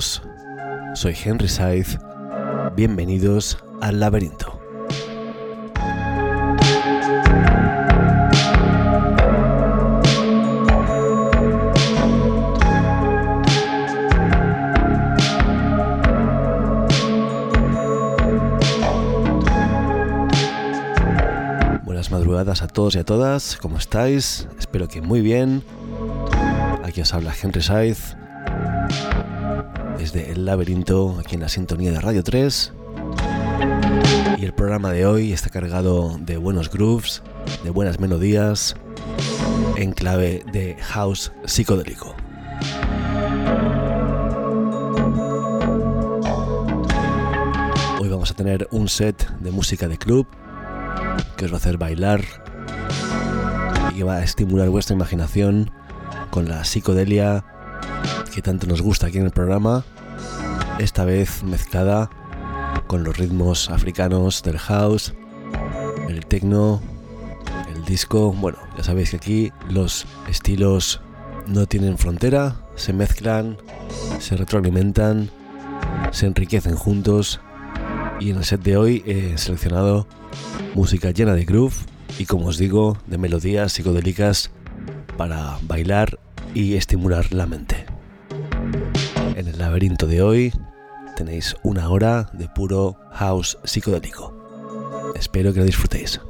Soy Henry Saiz, bienvenidos al laberinto. Buenas madrugadas a todos y a todas, ¿cómo estáis? Espero que muy bien. Aquí os habla Henry Saiz El Laberinto, aquí en la sintonía de Radio 3. Y el programa de hoy está cargado de buenos grooves, de buenas melodías, en clave de house psicodélico. Hoy vamos a tener un set de música de club que os va a hacer bailar y va a estimular vuestra imaginación con la psicodelia que tanto nos gusta aquí en el programa, esta vez mezclada con los ritmos africanos del house, el techno, el disco. Bueno, ya sabéis que aquí los estilos no tienen frontera, se mezclan, se retroalimentan, se enriquecen juntos. Y en el set de hoy he seleccionado música llena de groove y, como os digo, de melodías psicodélicas para bailar y estimular la mente. En el laberinto de hoy tenéis una hora de puro house psicodélico. Espero que lo disfrutéis.